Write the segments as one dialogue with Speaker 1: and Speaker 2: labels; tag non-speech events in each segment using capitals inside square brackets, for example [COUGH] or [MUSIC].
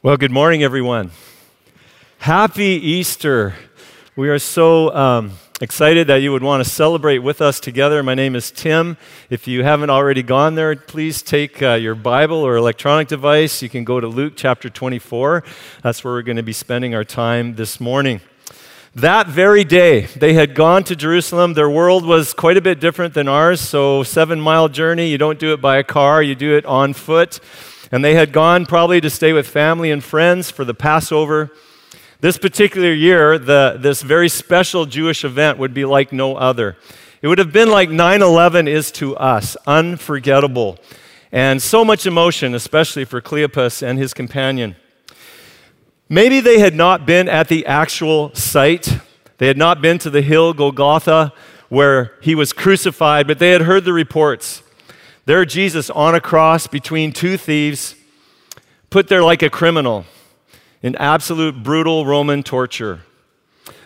Speaker 1: Well, good morning, everyone. Happy Easter. We are so um, excited that you would want to celebrate with us together. My name is Tim. If you haven't already gone there, please take uh, your Bible or electronic device. You can go to Luke chapter 24. That's where we're going to be spending our time this morning. That very day, they had gone to Jerusalem. Their world was quite a bit different than ours. So, seven mile journey, you don't do it by a car, you do it on foot. And they had gone probably to stay with family and friends for the Passover. This particular year, the, this very special Jewish event would be like no other. It would have been like 9 11 is to us, unforgettable. And so much emotion, especially for Cleopas and his companion. Maybe they had not been at the actual site, they had not been to the hill Golgotha where he was crucified, but they had heard the reports. There, Jesus on a cross between two thieves, put there like a criminal in absolute brutal Roman torture.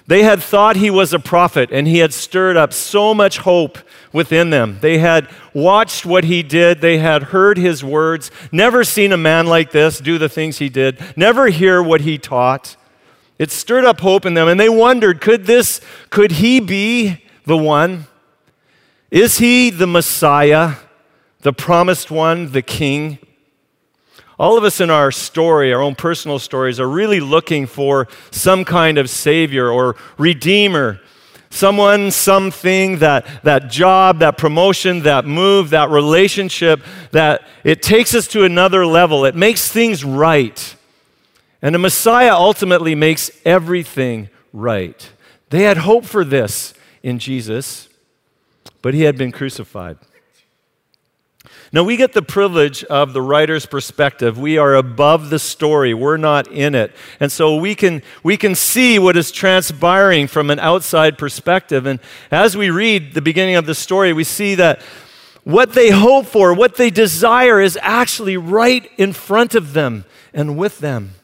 Speaker 1: They had thought he was a prophet, and he had stirred up so much hope within them. They had watched what he did, they had heard his words, never seen a man like this do the things he did, never hear what he taught. It stirred up hope in them, and they wondered could this, could he be the one? Is he the Messiah? The promised one, the king. All of us in our story, our own personal stories, are really looking for some kind of savior or redeemer. Someone, something, that, that job, that promotion, that move, that relationship, that it takes us to another level. It makes things right. And the Messiah ultimately makes everything right. They had hope for this in Jesus, but he had been crucified. Now, we get the privilege of the writer's perspective. We are above the story, we're not in it. And so we can, we can see what is transpiring from an outside perspective. And as we read the beginning of the story, we see that what they hope for, what they desire, is actually right in front of them and with them.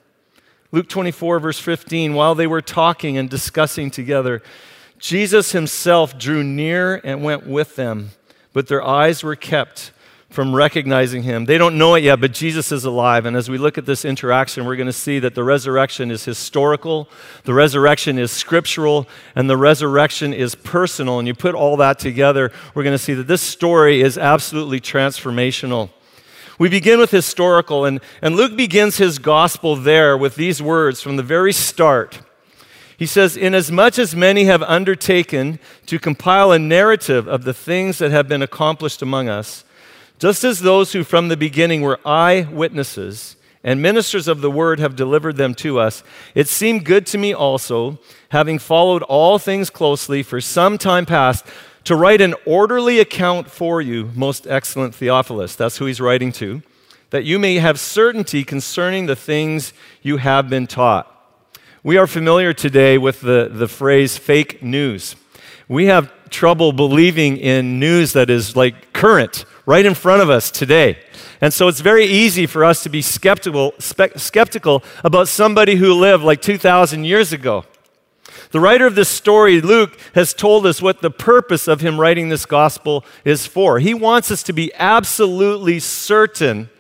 Speaker 1: Luke 24, verse 15, while they were talking and discussing together, Jesus himself drew near and went with them, but their eyes were kept from recognizing him. They don't know it yet, but Jesus is alive. And as we look at this interaction, we're going to see that the resurrection is historical, the resurrection is scriptural, and the resurrection is personal. And you put all that together, we're going to see that this story is absolutely transformational. We begin with historical, and, and Luke begins his gospel there with these words from the very start. He says, Inasmuch as many have undertaken to compile a narrative of the things that have been accomplished among us, just as those who from the beginning were eyewitnesses and ministers of the word have delivered them to us, it seemed good to me also, having followed all things closely for some time past, to write an orderly account for you, most excellent Theophilus. That's who he's writing to, that you may have certainty concerning the things you have been taught. We are familiar today with the, the phrase fake news. We have trouble believing in news that is like current right in front of us today. And so it's very easy for us to be skeptical, spe- skeptical about somebody who lived like 2,000 years ago. The writer of this story, Luke, has told us what the purpose of him writing this gospel is for. He wants us to be absolutely certain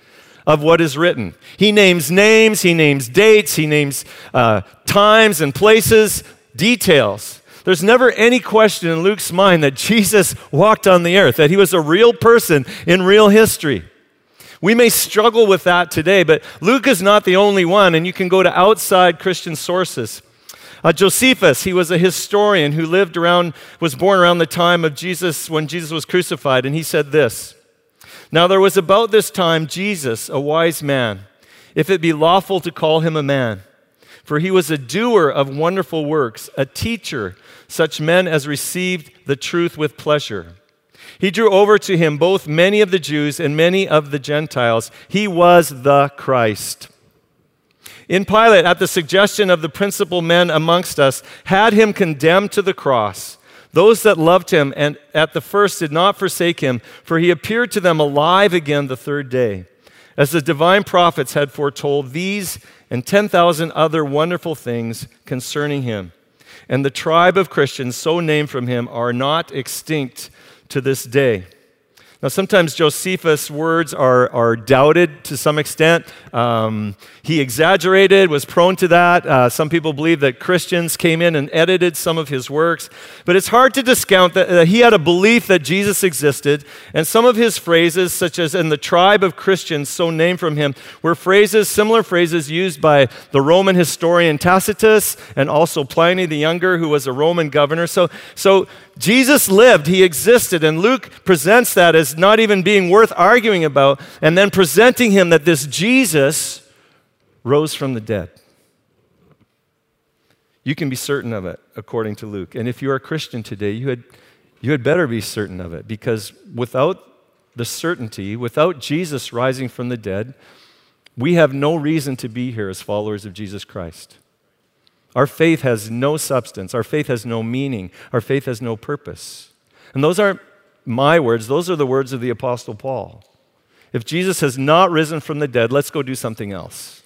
Speaker 1: of what is written. He names names, he names dates, he names uh, times and places, details. There's never any question in Luke's mind that Jesus walked on the earth, that he was a real person in real history. We may struggle with that today, but Luke is not the only one, and you can go to outside Christian sources. Uh, Josephus, he was a historian who lived around, was born around the time of Jesus when Jesus was crucified, and he said this Now there was about this time Jesus, a wise man, if it be lawful to call him a man, for he was a doer of wonderful works, a teacher such men as received the truth with pleasure. He drew over to him both many of the Jews and many of the Gentiles. He was the Christ. In Pilate, at the suggestion of the principal men amongst us, had him condemned to the cross. Those that loved him and at the first did not forsake him, for he appeared to them alive again the third day. As the divine prophets had foretold these and 10,000 other wonderful things concerning him and the tribe of Christians, so named from him, are not extinct to this day. Now, sometimes Josephus' words are, are doubted to some extent. Um, he exaggerated, was prone to that. Uh, some people believe that Christians came in and edited some of his works. But it's hard to discount that uh, he had a belief that Jesus existed, and some of his phrases, such as in the tribe of Christians, so named from him, were phrases, similar phrases used by the Roman historian Tacitus and also Pliny the Younger, who was a Roman governor. So, so Jesus lived, he existed, and Luke presents that as not even being worth arguing about, and then presenting him that this Jesus rose from the dead. You can be certain of it, according to Luke. And if you are a Christian today, you had, you had better be certain of it, because without the certainty, without Jesus rising from the dead, we have no reason to be here as followers of Jesus Christ. Our faith has no substance. Our faith has no meaning. Our faith has no purpose. And those aren't my words, those are the words of the Apostle Paul. If Jesus has not risen from the dead, let's go do something else.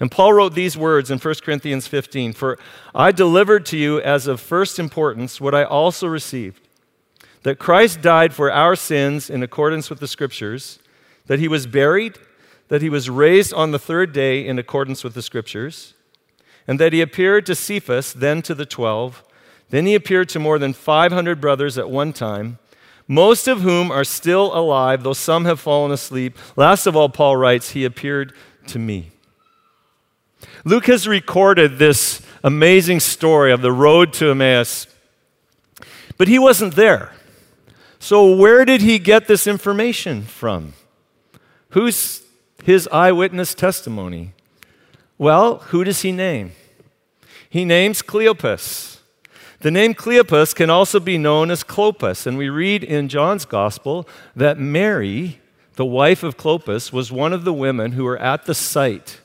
Speaker 1: And Paul wrote these words in 1 Corinthians 15 For I delivered to you as of first importance what I also received that Christ died for our sins in accordance with the Scriptures, that he was buried, that he was raised on the third day in accordance with the Scriptures and that he appeared to Cephas, then to the twelve. Then he appeared to more than 500 brothers at one time, most of whom are still alive, though some have fallen asleep. Last of all, Paul writes, He appeared to me. Luke has recorded this amazing story of the road to Emmaus, but he wasn't there. So, where did he get this information from? Who's his eyewitness testimony? Well, who does he name? He names Cleopas. The name Cleopas can also be known as Clopas, and we read in John's Gospel that Mary, the wife of Clopas, was one of the women who were at the site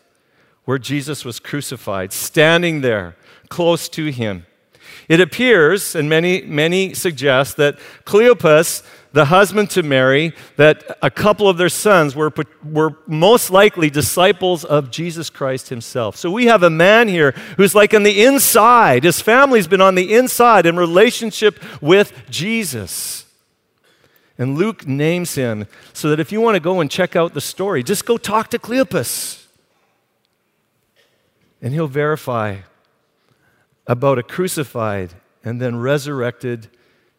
Speaker 1: where Jesus was crucified, standing there close to him. It appears, and many, many suggest, that Cleopas the husband to Mary that a couple of their sons were, were most likely disciples of Jesus Christ himself. So we have a man here who's like on the inside. His family's been on the inside in relationship with Jesus. And Luke names him so that if you want to go and check out the story, just go talk to Cleopas. And he'll verify about a crucified and then resurrected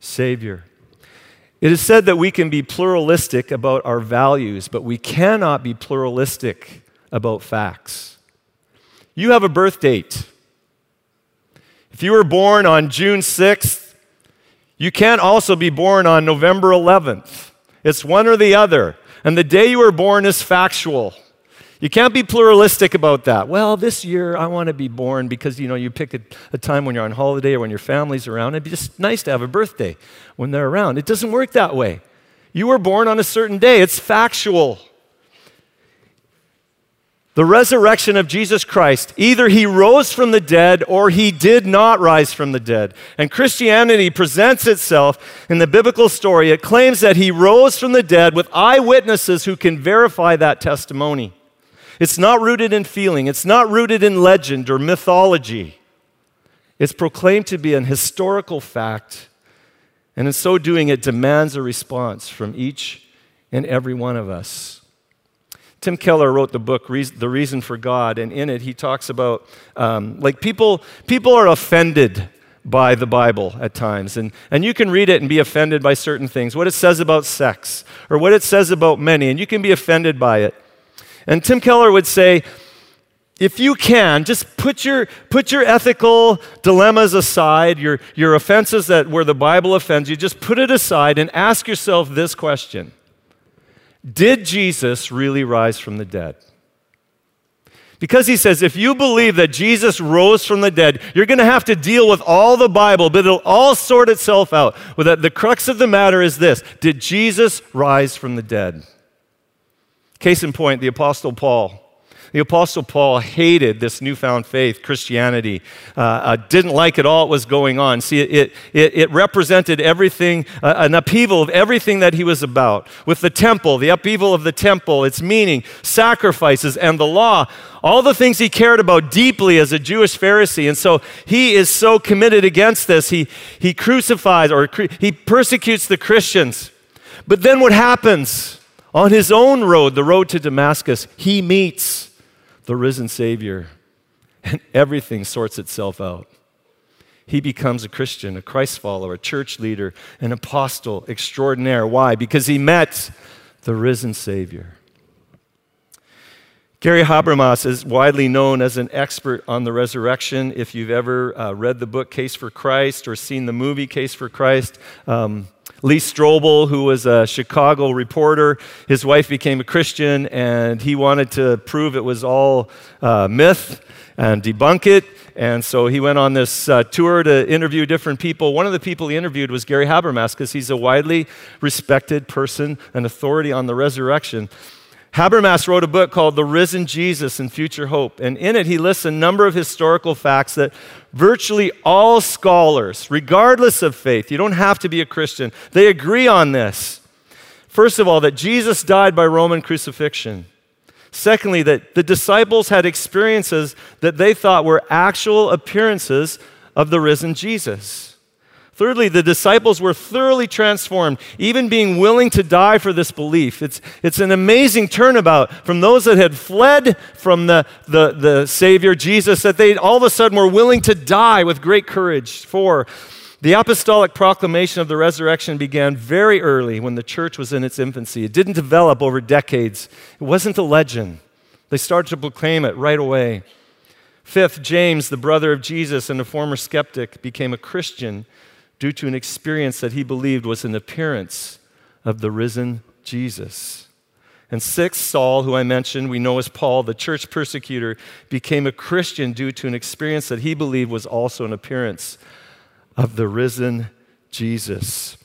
Speaker 1: Savior. It is said that we can be pluralistic about our values, but we cannot be pluralistic about facts. You have a birth date. If you were born on June 6th, you can't also be born on November 11th. It's one or the other. And the day you were born is factual. You can't be pluralistic about that. Well, this year I want to be born because you know you pick a, a, time when you're on holiday or when your family's around. It'd be just nice to have a birthday when they're around. It doesn't work that way. You were born on a certain day. It's factual. The resurrection of Jesus Christ, either he rose from the dead or he did not rise from the dead. And Christianity presents itself in the biblical story. It claims that he rose from the dead with eyewitnesses who can verify that testimony. It's not rooted in feeling, it's not rooted in legend or mythology. It's proclaimed to be an historical fact, and in so doing, it demands a response from each and every one of us. Tim Keller wrote the book The Reason for God, and in it he talks about um, like people, people are offended by the Bible at times. And, and you can read it and be offended by certain things, what it says about sex, or what it says about many, and you can be offended by it. And Tim Keller would say, if you can, just put your, put your ethical dilemmas aside, your, your offenses that where the Bible offends you, just put it aside and ask yourself this question Did Jesus really rise from the dead? Because he says, if you believe that Jesus rose from the dead, you're going to have to deal with all the Bible, but it'll all sort itself out. Well, the, the crux of the matter is this Did Jesus rise from the dead? Case in point, the Apostle Paul. The Apostle Paul hated this newfound faith, Christianity, uh, uh, didn't like at all what was going on. See, it, it, it represented everything, uh, an upheaval of everything that he was about. With the temple, the upheaval of the temple, its meaning, sacrifices, and the law, all the things he cared about deeply as a Jewish Pharisee. And so he is so committed against this. He, he crucifies or he persecutes the Christians. But then what happens? On his own road, the road to Damascus, he meets the risen Savior, and everything sorts itself out. He becomes a Christian, a Christ follower, a church leader, an apostle extraordinaire. Why? Because he met the risen Savior. Gary Habermas is widely known as an expert on the resurrection. If you've ever uh, read the book Case for Christ or seen the movie Case for Christ, um, Lee Strobel, who was a Chicago reporter, his wife became a Christian and he wanted to prove it was all uh, myth and debunk it. And so he went on this uh, tour to interview different people. One of the people he interviewed was Gary Habermas because he's a widely respected person, an authority on the resurrection. Habermas wrote a book called The Risen Jesus and Future Hope, and in it he lists a number of historical facts that virtually all scholars, regardless of faith, you don't have to be a Christian, they agree on this. First of all, that Jesus died by Roman crucifixion. Secondly, that the disciples had experiences that they thought were actual appearances of the risen Jesus. Thirdly, the disciples were thoroughly transformed, even being willing to die for this belief. It's, it's an amazing turnabout from those that had fled from the, the, the Savior, Jesus, that they all of a sudden were willing to die with great courage for. The apostolic proclamation of the resurrection began very early when the church was in its infancy. It didn't develop over decades, it wasn't a legend. They started to proclaim it right away. Fifth, James, the brother of Jesus and a former skeptic, became a Christian due to an experience that he believed was an appearance of the risen Jesus. And sixth, Saul, who I mentioned, we know as Paul, the church persecutor, became a Christian due to an experience that he believed was also an appearance of the risen Jesus.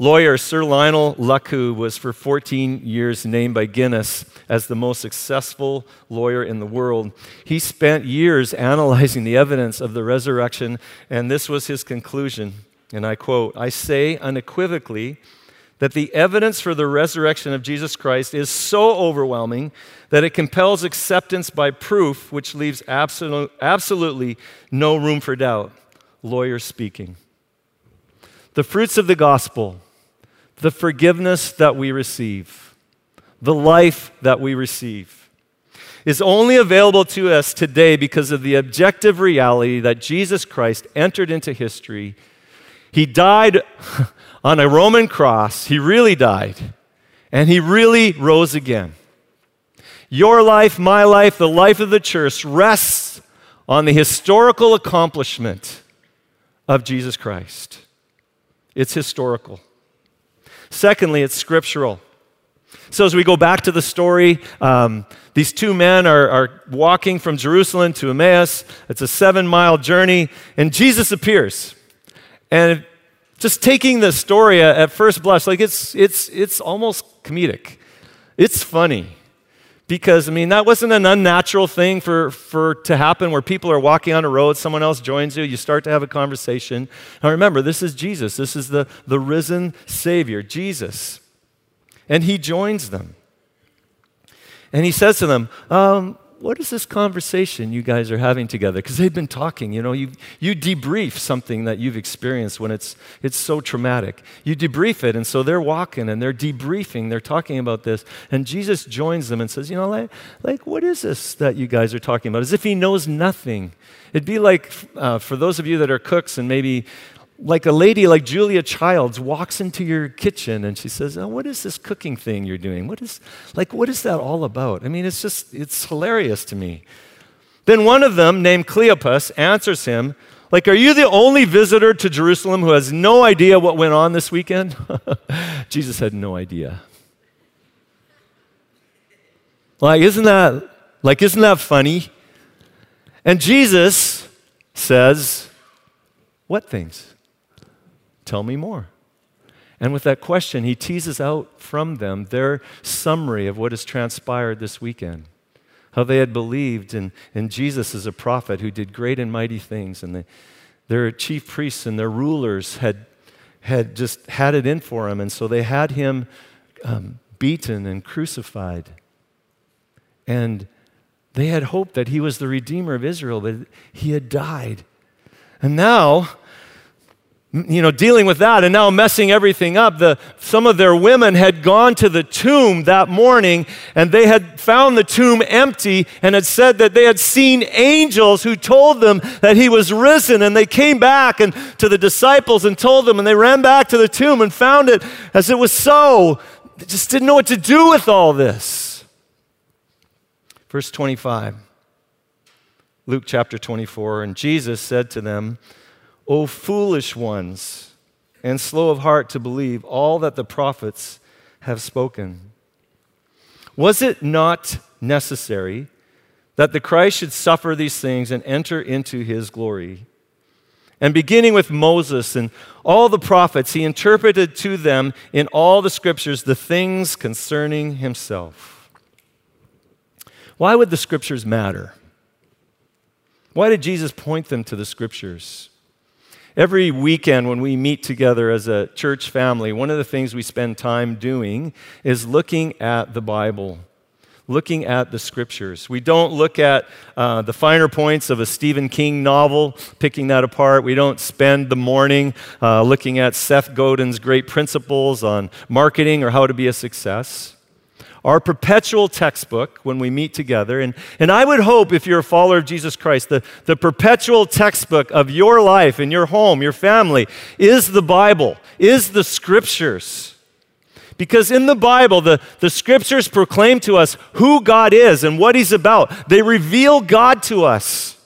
Speaker 1: Lawyer Sir Lionel Luckhoo was for 14 years named by Guinness as the most successful lawyer in the world. He spent years analyzing the evidence of the resurrection, and this was his conclusion. And I quote I say unequivocally that the evidence for the resurrection of Jesus Christ is so overwhelming that it compels acceptance by proof, which leaves absolute, absolutely no room for doubt. Lawyer speaking. The fruits of the gospel the forgiveness that we receive, the life that we receive, is only available to us today because of the objective reality that Jesus Christ entered into history. He died [LAUGHS] on a Roman cross, he really died, and he really rose again. Your life, my life, the life of the church rests on the historical accomplishment of Jesus Christ. It's historical. Secondly, it's scriptural. So, as we go back to the story, um, these two men are, are walking from Jerusalem to Emmaus. It's a seven mile journey, and Jesus appears. And just taking the story at first blush, like it's, it's, it's almost comedic. It's funny because I mean that wasn't an unnatural thing for, for to happen where people are walking on a road, someone else joins you, you start to have a conversation. Now remember, this is Jesus. This is the, the risen Savior, Jesus. And he joins them. And he says to them, um, what is this conversation you guys are having together? Because they've been talking, you know, you, you debrief something that you've experienced when it's, it's so traumatic. You debrief it, and so they're walking and they're debriefing, they're talking about this, and Jesus joins them and says, you know, like, like what is this that you guys are talking about? As if he knows nothing. It'd be like, uh, for those of you that are cooks and maybe like a lady like Julia Childs walks into your kitchen and she says, oh, "What is this cooking thing you're doing? What is like what is that all about?" I mean, it's just it's hilarious to me. Then one of them, named Cleopas, answers him, like, "Are you the only visitor to Jerusalem who has no idea what went on this weekend?" [LAUGHS] Jesus had no idea. Like, isn't that like isn't that funny? And Jesus says, "What things?" Tell me more. And with that question, he teases out from them their summary of what has transpired this weekend. How they had believed in, in Jesus as a prophet who did great and mighty things. And the, their chief priests and their rulers had, had just had it in for him. And so they had him um, beaten and crucified. And they had hoped that he was the Redeemer of Israel, but he had died. And now you know, dealing with that and now messing everything up. The, some of their women had gone to the tomb that morning and they had found the tomb empty and had said that they had seen angels who told them that he was risen. And they came back and to the disciples and told them, and they ran back to the tomb and found it as it was so. They just didn't know what to do with all this. Verse 25, Luke chapter 24, and Jesus said to them, O foolish ones, and slow of heart to believe all that the prophets have spoken. Was it not necessary that the Christ should suffer these things and enter into his glory? And beginning with Moses and all the prophets, he interpreted to them in all the scriptures the things concerning himself. Why would the scriptures matter? Why did Jesus point them to the scriptures? Every weekend, when we meet together as a church family, one of the things we spend time doing is looking at the Bible, looking at the scriptures. We don't look at uh, the finer points of a Stephen King novel, picking that apart. We don't spend the morning uh, looking at Seth Godin's great principles on marketing or how to be a success our perpetual textbook when we meet together. And, and I would hope, if you're a follower of Jesus Christ, the, the perpetual textbook of your life and your home, your family, is the Bible, is the scriptures. Because in the Bible, the, the scriptures proclaim to us who God is and what He's about. They reveal God to us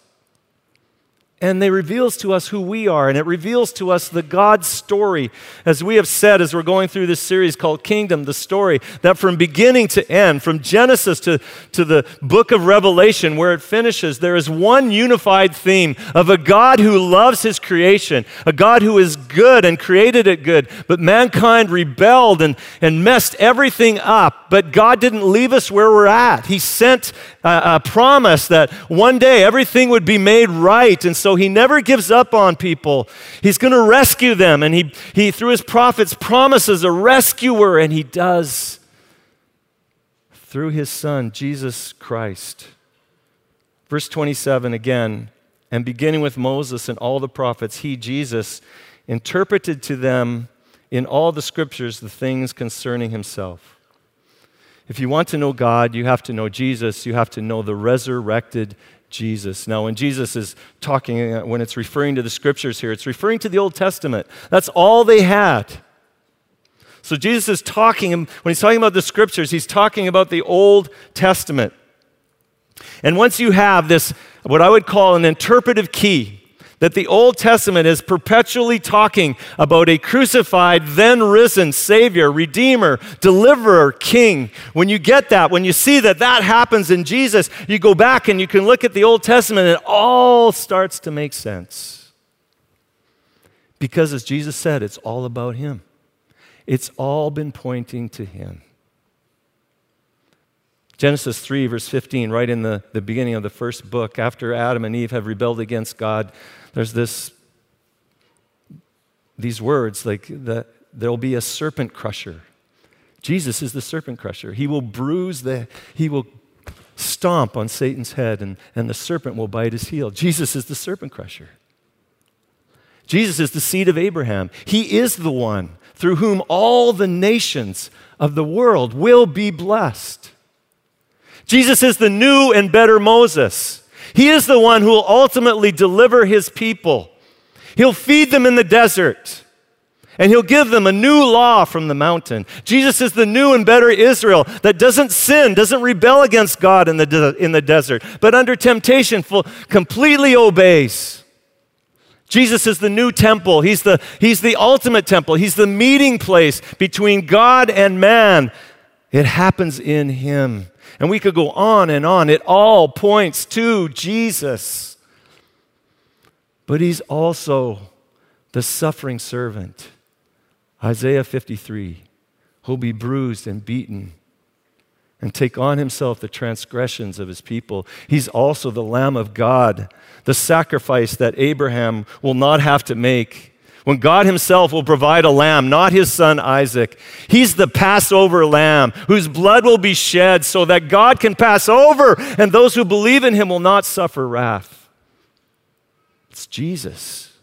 Speaker 1: and they reveals to us who we are, and it reveals to us the God story. As we have said as we're going through this series called Kingdom, the story that from beginning to end, from Genesis to, to the book of Revelation, where it finishes, there is one unified theme of a God who loves his creation, a God who is good and created it good, but mankind rebelled and, and messed everything up. But God didn't leave us where we're at. He sent a, a promise that one day everything would be made right. And so he never gives up on people. He's going to rescue them. And he, he, through his prophets, promises a rescuer, and he does through his son, Jesus Christ. Verse 27 again, and beginning with Moses and all the prophets, he, Jesus, interpreted to them in all the scriptures the things concerning himself. If you want to know God, you have to know Jesus. You have to know the resurrected Jesus. Now, when Jesus is talking, uh, when it's referring to the scriptures here, it's referring to the Old Testament. That's all they had. So Jesus is talking, when he's talking about the scriptures, he's talking about the Old Testament. And once you have this, what I would call an interpretive key, that the Old Testament is perpetually talking about a crucified, then risen Savior, Redeemer, Deliverer, King. When you get that, when you see that that happens in Jesus, you go back and you can look at the Old Testament and it all starts to make sense. Because as Jesus said, it's all about Him, it's all been pointing to Him. Genesis 3, verse 15, right in the, the beginning of the first book, after Adam and Eve have rebelled against God, there's this these words like that there'll be a serpent crusher. Jesus is the serpent crusher. He will bruise the he will stomp on Satan's head and, and the serpent will bite his heel. Jesus is the serpent crusher. Jesus is the seed of Abraham. He is the one through whom all the nations of the world will be blessed. Jesus is the new and better Moses. He is the one who will ultimately deliver his people. He'll feed them in the desert. And he'll give them a new law from the mountain. Jesus is the new and better Israel that doesn't sin, doesn't rebel against God in the, de- in the desert, but under temptation full, completely obeys. Jesus is the new temple. He's the, he's the ultimate temple. He's the meeting place between God and man. It happens in him. And we could go on and on. It all points to Jesus. But he's also the suffering servant. Isaiah 53 who'll be bruised and beaten and take on himself the transgressions of his people. He's also the Lamb of God, the sacrifice that Abraham will not have to make when God Himself will provide a lamb, not His son Isaac. He's the Passover lamb whose blood will be shed so that God can pass over and those who believe in Him will not suffer wrath. It's Jesus.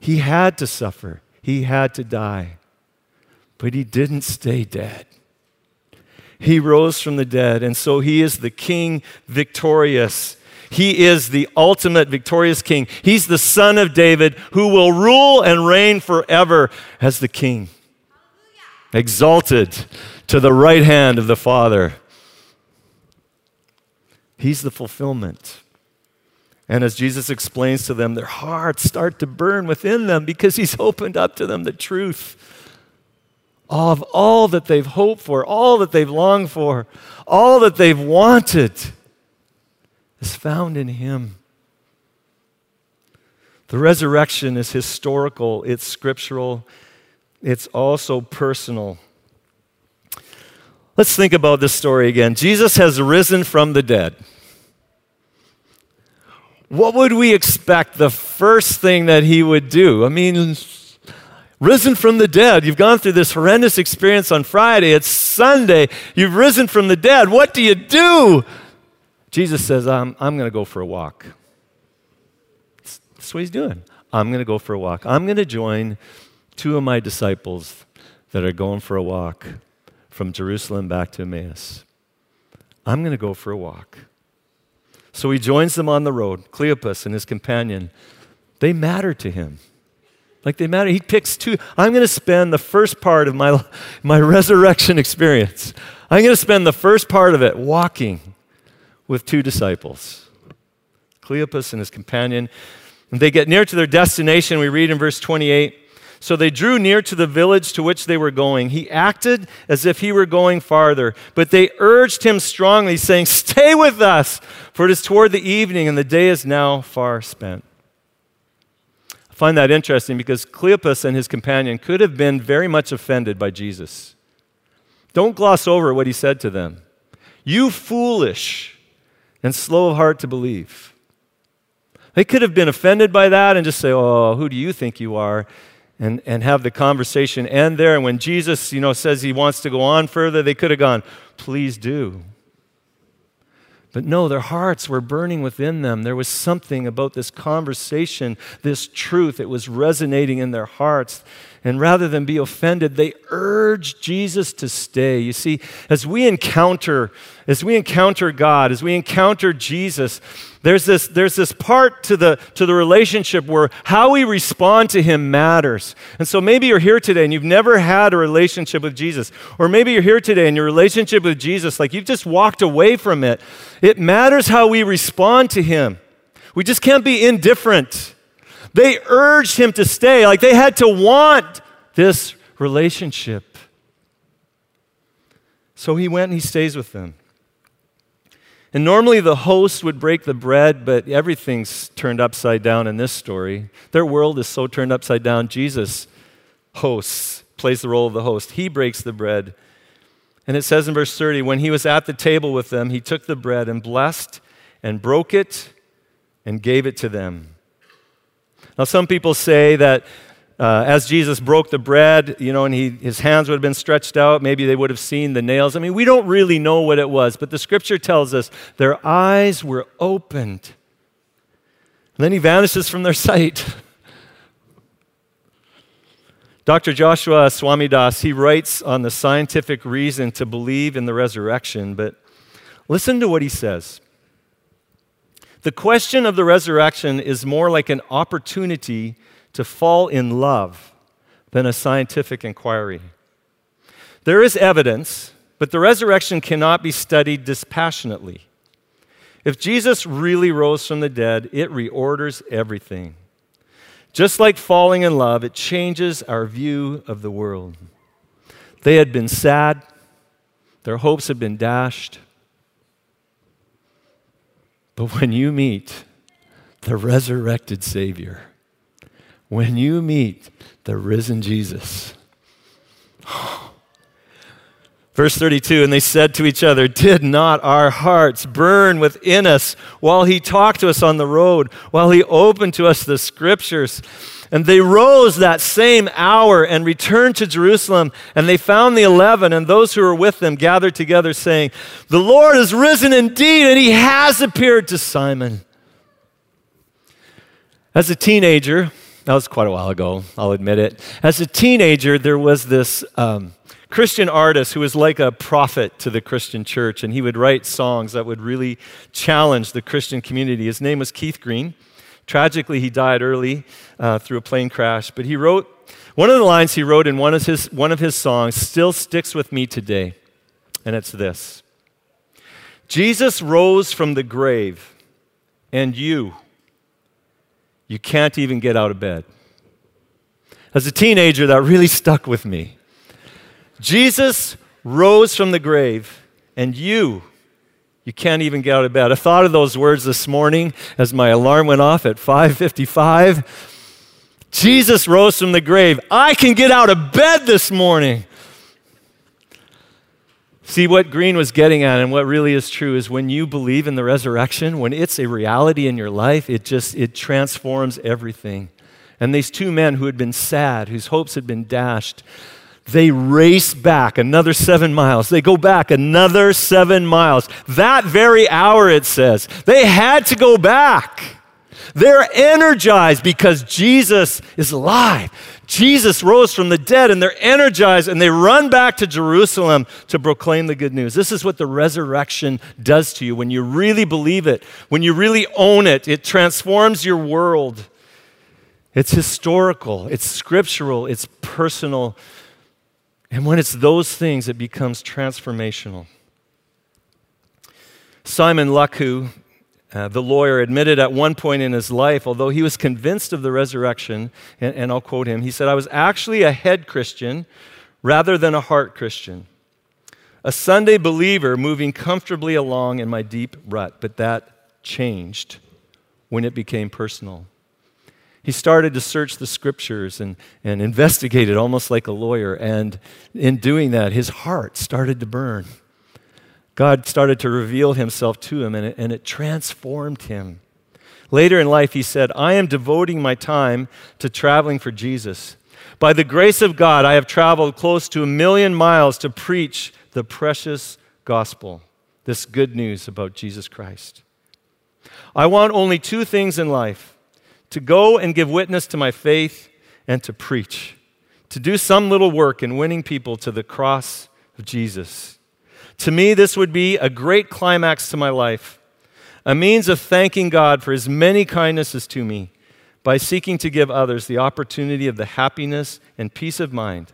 Speaker 1: He had to suffer, he had to die, but he didn't stay dead. He rose from the dead, and so he is the king victorious. He is the ultimate victorious king. He's the son of David who will rule and reign forever as the king, exalted to the right hand of the Father. He's the fulfillment. And as Jesus explains to them, their hearts start to burn within them because he's opened up to them the truth of all that they've hoped for, all that they've longed for, all that they've wanted is found in him. The resurrection is historical, it's scriptural, it's also personal. Let's think about this story again. Jesus has risen from the dead. What would we expect the first thing that he would do? I mean, risen from the dead. You've gone through this horrendous experience on Friday. It's Sunday. You've risen from the dead. What do you do? Jesus says, I'm, I'm going to go for a walk. That's what he's doing. I'm going to go for a walk. I'm going to join two of my disciples that are going for a walk from Jerusalem back to Emmaus. I'm going to go for a walk. So he joins them on the road. Cleopas and his companion, they matter to him. Like they matter. He picks two. I'm going to spend the first part of my, [LAUGHS] my resurrection experience. I'm going to spend the first part of it walking with two disciples, Cleopas and his companion. And they get near to their destination. We read in verse 28 so they drew near to the village to which they were going. He acted as if he were going farther, but they urged him strongly, saying, Stay with us, for it is toward the evening, and the day is now far spent. I find that interesting because Cleopas and his companion could have been very much offended by Jesus. Don't gloss over what he said to them. You foolish and slow of heart to believe. They could have been offended by that and just say, Oh, who do you think you are? and, and have the conversation end there. And when Jesus, you know, says he wants to go on further, they could have gone, please do. But no, their hearts were burning within them. There was something about this conversation, this truth, it was resonating in their hearts. And rather than be offended, they urge Jesus to stay. You see, as we encounter, as we encounter God, as we encounter Jesus, there's this, there's this part to the, to the relationship where how we respond to Him matters. And so maybe you're here today and you've never had a relationship with Jesus. Or maybe you're here today and your relationship with Jesus, like you've just walked away from it. It matters how we respond to Him. We just can't be indifferent. They urged him to stay, like they had to want this relationship. So he went and he stays with them. And normally the host would break the bread, but everything's turned upside down in this story. Their world is so turned upside down. Jesus hosts, plays the role of the host. He breaks the bread. And it says in verse 30 when he was at the table with them, he took the bread and blessed and broke it and gave it to them. Now, some people say that uh, as Jesus broke the bread, you know, and he, his hands would have been stretched out, maybe they would have seen the nails. I mean, we don't really know what it was, but the scripture tells us their eyes were opened. And then he vanishes from their sight. [LAUGHS] Dr. Joshua Swamidass, he writes on the scientific reason to believe in the resurrection, but listen to what he says. The question of the resurrection is more like an opportunity to fall in love than a scientific inquiry. There is evidence, but the resurrection cannot be studied dispassionately. If Jesus really rose from the dead, it reorders everything. Just like falling in love, it changes our view of the world. They had been sad, their hopes had been dashed. But when you meet the resurrected Savior, when you meet the risen Jesus, Verse 32 And they said to each other, Did not our hearts burn within us while he talked to us on the road, while he opened to us the scriptures? And they rose that same hour and returned to Jerusalem. And they found the eleven and those who were with them gathered together, saying, The Lord is risen indeed, and he has appeared to Simon. As a teenager, that was quite a while ago, I'll admit it. As a teenager, there was this um, Christian artist who was like a prophet to the Christian church, and he would write songs that would really challenge the Christian community. His name was Keith Green. Tragically, he died early uh, through a plane crash, but he wrote one of the lines he wrote in one of his, one of his songs still sticks with me today, and it's this Jesus rose from the grave, and you, you can't even get out of bed. As a teenager, that really stuck with me. Jesus rose from the grave, and you, you can't even get out of bed. I thought of those words this morning as my alarm went off at 5:55. Jesus rose from the grave. I can get out of bed this morning. See what Green was getting at and what really is true is when you believe in the resurrection, when it's a reality in your life, it just it transforms everything. And these two men who had been sad, whose hopes had been dashed, they race back another seven miles. They go back another seven miles. That very hour, it says. They had to go back. They're energized because Jesus is alive. Jesus rose from the dead and they're energized and they run back to Jerusalem to proclaim the good news. This is what the resurrection does to you when you really believe it, when you really own it. It transforms your world. It's historical, it's scriptural, it's personal. And when it's those things, it becomes transformational. Simon Luckhoo, uh, the lawyer, admitted at one point in his life, although he was convinced of the resurrection, and, and I'll quote him, he said, I was actually a head Christian rather than a heart Christian. A Sunday believer moving comfortably along in my deep rut, but that changed when it became personal. He started to search the scriptures and, and investigate it almost like a lawyer. And in doing that, his heart started to burn. God started to reveal himself to him, and it, and it transformed him. Later in life, he said, I am devoting my time to traveling for Jesus. By the grace of God, I have traveled close to a million miles to preach the precious gospel, this good news about Jesus Christ. I want only two things in life to go and give witness to my faith and to preach, to do some little work in winning people to the cross of Jesus. To me, this would be a great climax to my life, a means of thanking God for his many kindnesses to me by seeking to give others the opportunity of the happiness and peace of mind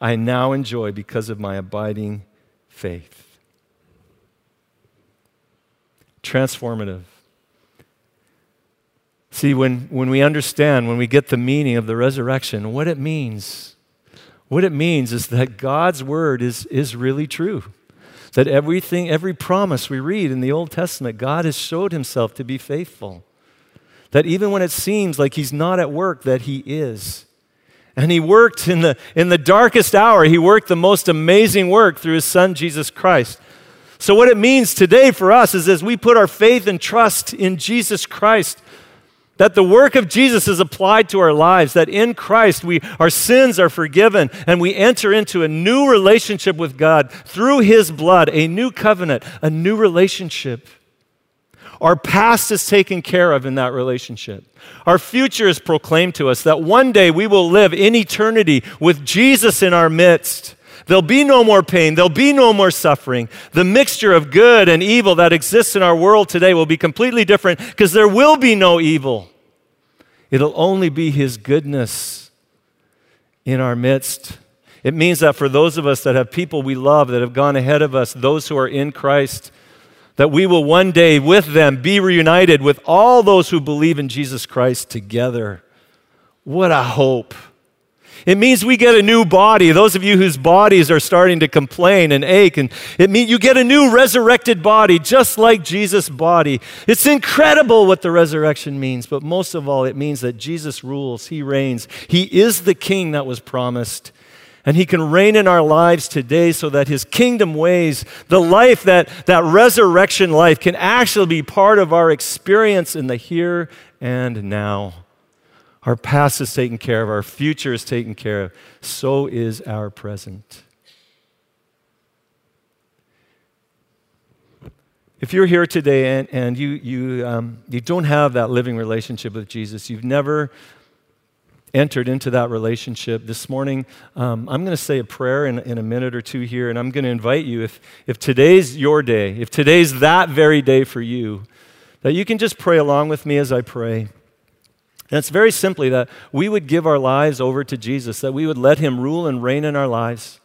Speaker 1: I now enjoy because of my abiding faith. Transformative. See, when, when we understand, when we get the meaning of the resurrection, what it means, what it means is that God's word is, is really true. That everything, every promise we read in the Old Testament, God has showed himself to be faithful. That even when it seems like he's not at work, that he is. And he worked in the, in the darkest hour, he worked the most amazing work through his son, Jesus Christ. So, what it means today for us is as we put our faith and trust in Jesus Christ, that the work of Jesus is applied to our lives, that in Christ we, our sins are forgiven, and we enter into a new relationship with God through His blood, a new covenant, a new relationship. Our past is taken care of in that relationship. Our future is proclaimed to us that one day we will live in eternity with Jesus in our midst. There'll be no more pain. There'll be no more suffering. The mixture of good and evil that exists in our world today will be completely different because there will be no evil. It'll only be His goodness in our midst. It means that for those of us that have people we love that have gone ahead of us, those who are in Christ, that we will one day with them be reunited with all those who believe in Jesus Christ together. What a hope! It means we get a new body. Those of you whose bodies are starting to complain and ache, and it means you get a new resurrected body, just like Jesus' body. It's incredible what the resurrection means, but most of all, it means that Jesus rules, He reigns. He is the King that was promised. And he can reign in our lives today so that his kingdom ways, the life that, that resurrection life, can actually be part of our experience in the here and now. Our past is taken care of, our future is taken care of. So is our present. If you're here today and, and you, you, um, you don't have that living relationship with Jesus, you've never entered into that relationship. This morning, um, I'm going to say a prayer in, in a minute or two here, and I'm going to invite you, if, if today's your day, if today's that very day for you, that you can just pray along with me as I pray. And it's very simply that we would give our lives over to Jesus, that we would let Him rule and reign in our lives.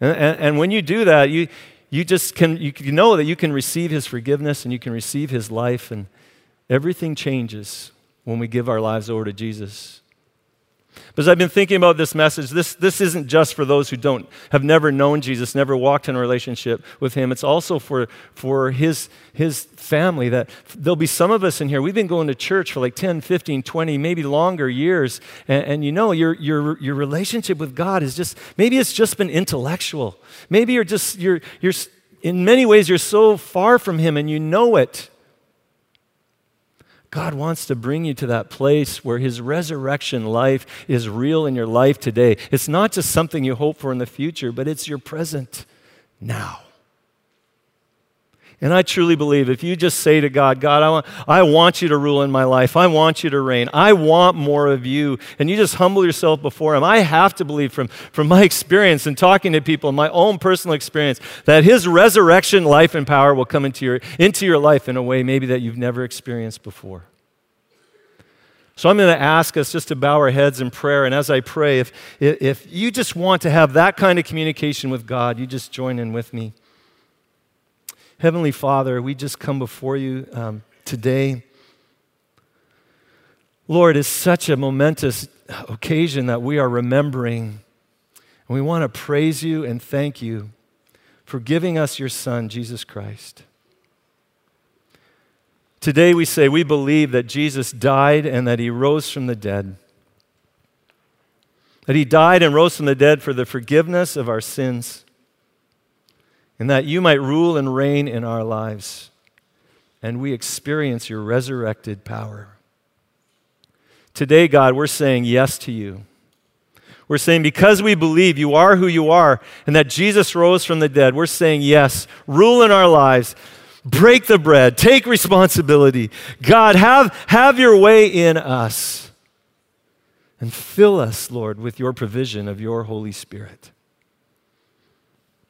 Speaker 1: And, and, and when you do that, you, you just can you, you know that you can receive His forgiveness and you can receive His life, and everything changes when we give our lives over to Jesus. But as I've been thinking about this message, this, this isn't just for those who don't have never known Jesus, never walked in a relationship with him. It's also for, for his, his family that there'll be some of us in here. We've been going to church for like 10, 15, 20, maybe longer years. And, and you know, your, your, your relationship with God is just, maybe it's just been intellectual. Maybe you're just, you're, you're, in many ways, you're so far from him and you know it. God wants to bring you to that place where His resurrection life is real in your life today. It's not just something you hope for in the future, but it's your present now. And I truly believe if you just say to God, God, I want, I want you to rule in my life. I want you to reign. I want more of you. And you just humble yourself before Him. I have to believe from, from my experience and talking to people, my own personal experience, that His resurrection life and power will come into your, into your life in a way maybe that you've never experienced before. So I'm going to ask us just to bow our heads in prayer. And as I pray, if, if you just want to have that kind of communication with God, you just join in with me. Heavenly Father, we just come before you um, today. Lord, it's such a momentous occasion that we are remembering. And we want to praise you and thank you for giving us your Son, Jesus Christ. Today we say we believe that Jesus died and that he rose from the dead. That he died and rose from the dead for the forgiveness of our sins and that you might rule and reign in our lives, and we experience your resurrected power. Today, God, we're saying yes to you. We're saying because we believe you are who you are and that Jesus rose from the dead, we're saying yes, rule in our lives, break the bread, take responsibility. God, have, have your way in us and fill us, Lord, with your provision of your Holy Spirit.